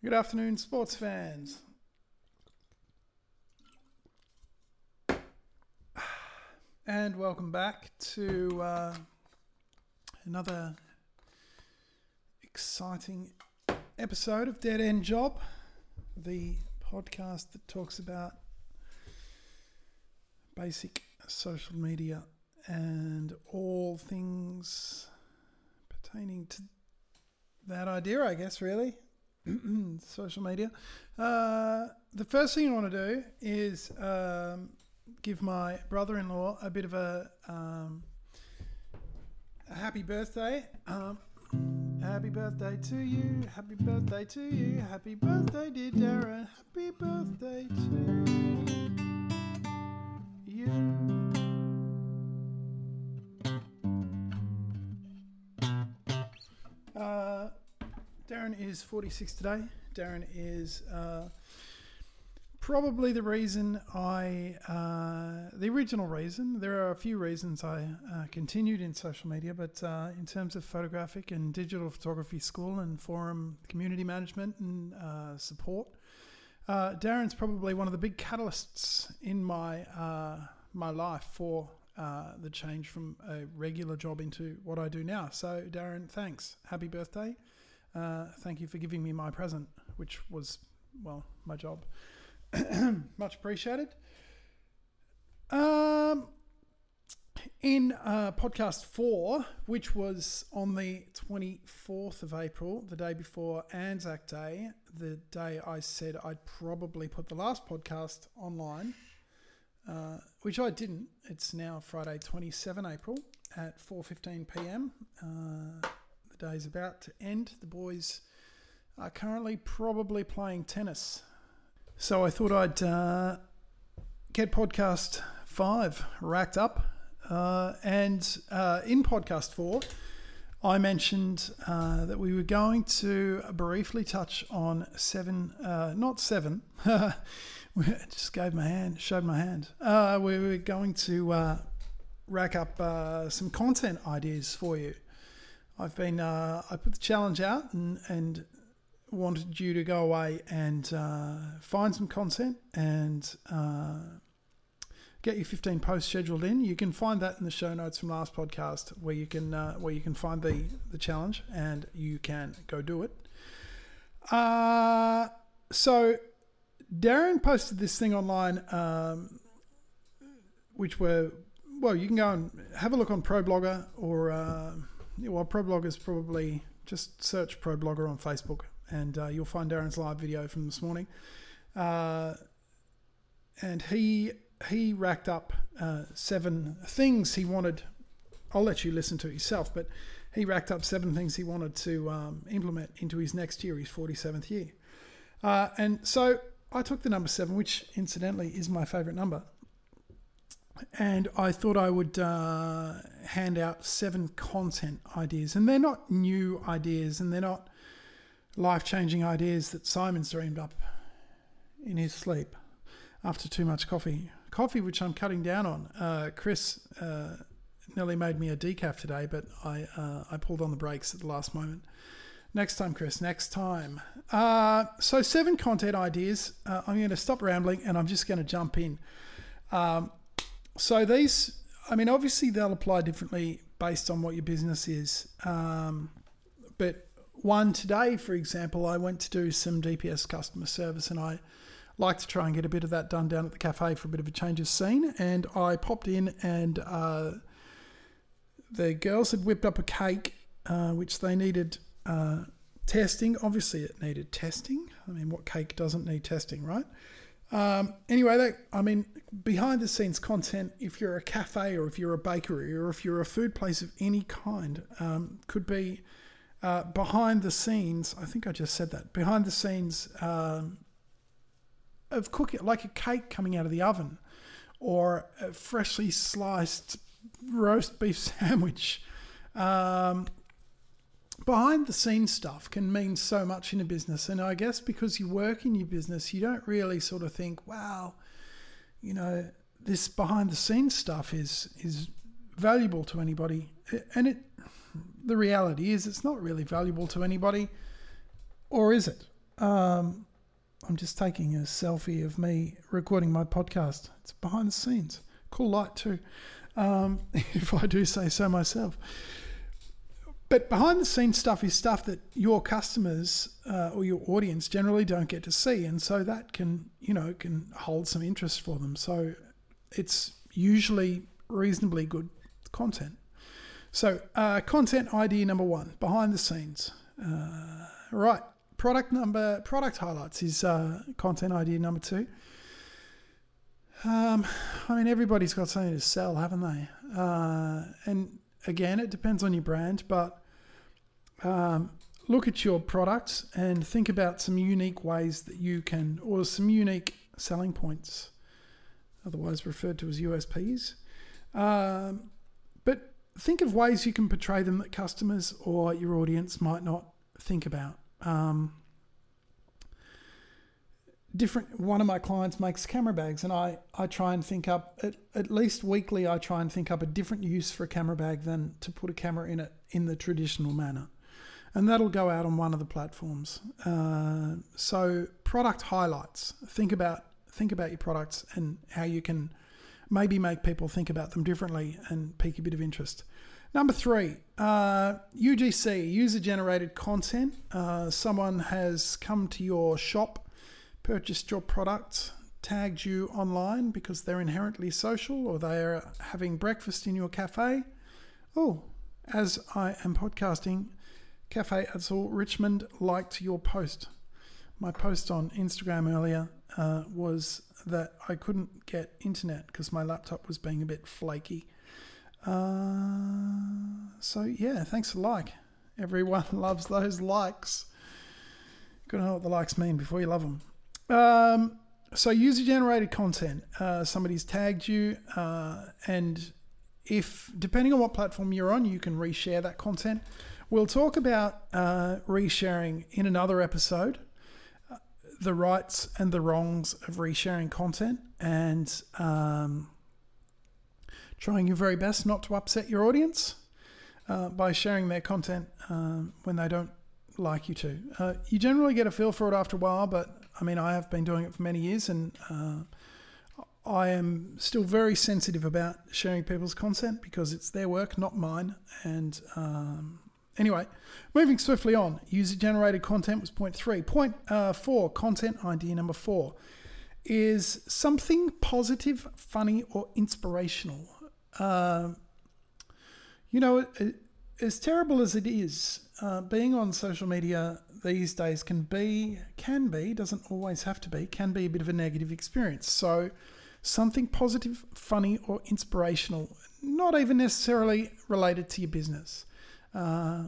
Good afternoon, sports fans. And welcome back to uh, another exciting episode of Dead End Job, the podcast that talks about basic social media and all things pertaining to that idea, I guess, really. social media. Uh, the first thing I want to do is um, give my brother-in-law a bit of a, um, a happy birthday. Um, happy birthday to you. Happy birthday to you. Happy birthday, dear Darren. Happy birthday to you. Darren is 46 today. Darren is uh, probably the reason I, uh, the original reason. There are a few reasons I uh, continued in social media, but uh, in terms of photographic and digital photography school and forum community management and uh, support, uh, Darren's probably one of the big catalysts in my my life for uh, the change from a regular job into what I do now. So, Darren, thanks. Happy birthday. Uh, thank you for giving me my present, which was, well, my job. Much appreciated. Um, in uh, podcast four, which was on the 24th of April, the day before Anzac Day, the day I said I'd probably put the last podcast online, uh, which I didn't. It's now Friday, 27 April at 4:15 p.m. Uh, day is about to end. The boys are currently probably playing tennis. So I thought I'd uh, get podcast five racked up. Uh, and uh, in podcast four, I mentioned uh, that we were going to briefly touch on seven, uh, not seven, just gave my hand, showed my hand. Uh, we were going to rack up some content ideas for you. I've been uh, I put the challenge out and, and wanted you to go away and uh, find some content and uh, get your 15 posts scheduled in. You can find that in the show notes from last podcast where you can uh, where you can find the the challenge and you can go do it. Uh, so Darren posted this thing online, um, which were well, you can go and have a look on ProBlogger or uh, well, ProBlogger is probably just search ProBlogger on Facebook and uh, you'll find Darren's live video from this morning. Uh, and he he racked up uh, seven things he wanted. I'll let you listen to it yourself, but he racked up seven things he wanted to um, implement into his next year, his 47th year. Uh, and so I took the number seven, which incidentally is my favorite number. And I thought I would uh, hand out seven content ideas. And they're not new ideas and they're not life changing ideas that Simon's dreamed up in his sleep after too much coffee. Coffee, which I'm cutting down on. Uh, Chris uh, nearly made me a decaf today, but I uh, I pulled on the brakes at the last moment. Next time, Chris. Next time. Uh, so seven content ideas. Uh, I'm going to stop rambling and I'm just going to jump in. Um, so these, I mean, obviously they'll apply differently based on what your business is. Um, but one today, for example, I went to do some DPS customer service and I like to try and get a bit of that done down at the cafe for a bit of a change of scene. And I popped in and uh, the girls had whipped up a cake uh, which they needed uh, testing. Obviously, it needed testing. I mean, what cake doesn't need testing, right? Um, anyway, that, I mean, behind the scenes content, if you're a cafe or if you're a bakery or if you're a food place of any kind, um, could be uh, behind the scenes, I think I just said that, behind the scenes um, of cooking, like a cake coming out of the oven or a freshly sliced roast beef sandwich. Um, behind the scenes stuff can mean so much in a business. And I guess because you work in your business, you don't really sort of think, wow, you know, this behind the scenes stuff is is valuable to anybody. And it the reality is it's not really valuable to anybody, or is it? Um, I'm just taking a selfie of me recording my podcast. It's behind the scenes. Cool light too, um, if I do say so myself. But behind the scenes stuff is stuff that your customers uh, or your audience generally don't get to see, and so that can you know can hold some interest for them. So it's usually reasonably good content. So uh, content idea number one, behind the scenes. Uh, right, product number product highlights is uh, content idea number two. Um, I mean, everybody's got something to sell, haven't they? Uh, and again, it depends on your brand, but um, look at your products and think about some unique ways that you can, or some unique selling points, otherwise referred to as USPs. Um, but think of ways you can portray them that customers or your audience might not think about. Um, different one of my clients makes camera bags and I, I try and think up at, at least weekly I try and think up a different use for a camera bag than to put a camera in it in the traditional manner. And that'll go out on one of the platforms. Uh, so product highlights think about think about your products and how you can maybe make people think about them differently and pique a bit of interest. Number three, uh, UGC, user generated content. Uh, someone has come to your shop purchased your product, tagged you online because they're inherently social or they are having breakfast in your cafe. Oh, as I am podcasting, Cafe Azul Richmond liked your post. My post on Instagram earlier uh, was that I couldn't get internet because my laptop was being a bit flaky. Uh, so, yeah, thanks for like. Everyone loves those likes. Gotta know what the likes mean before you love them. Um, so user generated content. Uh, somebody's tagged you, uh, and if depending on what platform you're on, you can reshare that content. We'll talk about uh, resharing in another episode. Uh, the rights and the wrongs of resharing content, and um, trying your very best not to upset your audience uh, by sharing their content um, when they don't like you to. Uh, you generally get a feel for it after a while, but I mean, I have been doing it for many years, and uh, I am still very sensitive about sharing people's content because it's their work, not mine. And um, anyway, moving swiftly on, user generated content was point three. Point uh, four, content idea number four, is something positive, funny, or inspirational. Uh, you know, as terrible as it is, uh, being on social media these days can be, can be, doesn't always have to be, can be a bit of a negative experience. So, something positive, funny, or inspirational, not even necessarily related to your business. Uh,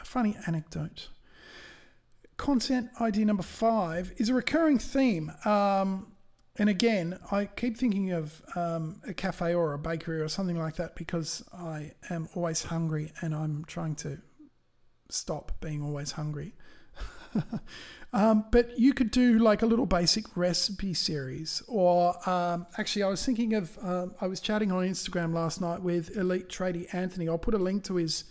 a funny anecdote. Content idea number five is a recurring theme. Um, and again, I keep thinking of um, a cafe or a bakery or something like that because I am always hungry and I'm trying to stop being always hungry. um, but you could do like a little basic recipe series, or um, actually, I was thinking of. Um, I was chatting on Instagram last night with Elite Tradie Anthony. I'll put a link to his.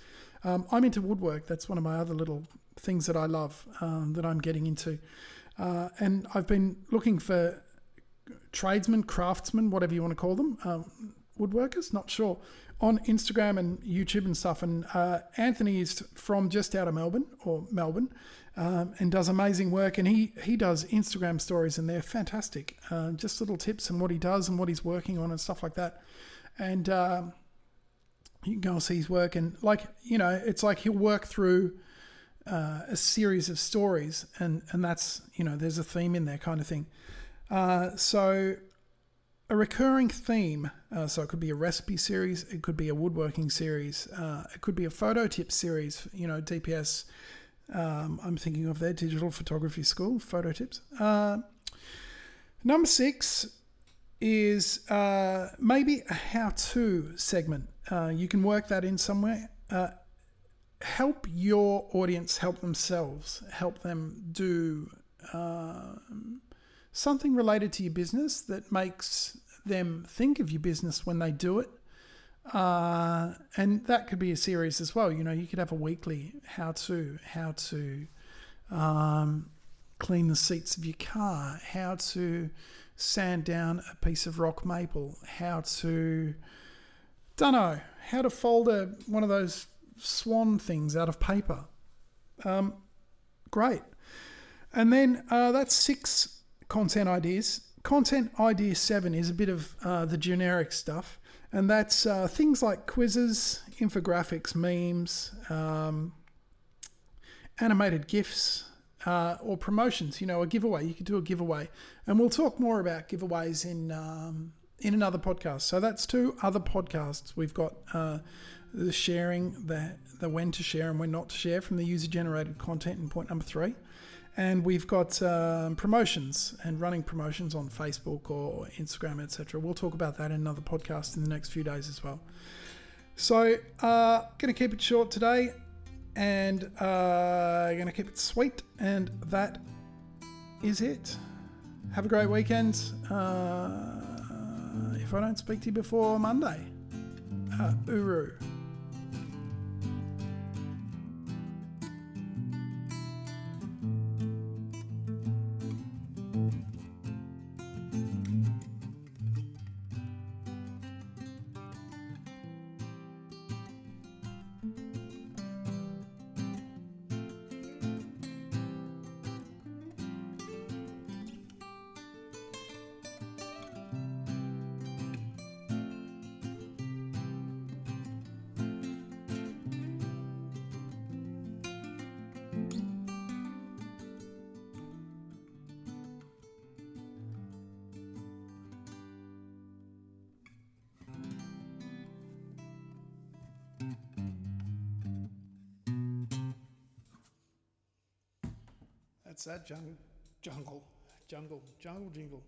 Um, I'm into woodwork. That's one of my other little things that I love um, that I'm getting into, uh, and I've been looking for tradesmen, craftsmen, whatever you want to call them, um, woodworkers. Not sure on Instagram and YouTube and stuff. And uh, Anthony is from just out of Melbourne or Melbourne, um, and does amazing work. And he he does Instagram stories, and they're fantastic. Uh, just little tips and what he does and what he's working on and stuff like that. And um, you can go and see his work, and like you know, it's like he'll work through. Uh, a series of stories, and and that's you know there's a theme in there kind of thing. Uh, so a recurring theme. Uh, so it could be a recipe series, it could be a woodworking series, uh, it could be a photo tip series. You know, DPS. Um, I'm thinking of their digital photography school, photo tips. Uh, number six is uh, maybe a how-to segment. Uh, you can work that in somewhere. Uh, help your audience help themselves. Help them do. Um, something related to your business that makes them think of your business when they do it. Uh, and that could be a series as well. You know, you could have a weekly how to, how to, um, clean the seats of your car, how to sand down a piece of rock maple, how to, don't know, how to fold a, one of those swan things out of paper. Um, great. And then uh, that's six content ideas. Content idea seven is a bit of uh, the generic stuff, and that's uh, things like quizzes, infographics, memes, um, animated GIFs, uh, or promotions. You know, a giveaway. You could do a giveaway, and we'll talk more about giveaways in um, in another podcast. So that's two other podcasts. We've got uh, the sharing, the the when to share and when not to share from the user generated content in point number three. And we've got um, promotions and running promotions on Facebook or Instagram, etc. We'll talk about that in another podcast in the next few days as well. So, uh, going to keep it short today and uh, going to keep it sweet. And that is it. Have a great weekend. Uh, if I don't speak to you before Monday, uh, Uru. That's that jungle, jungle, jungle, jungle jingle.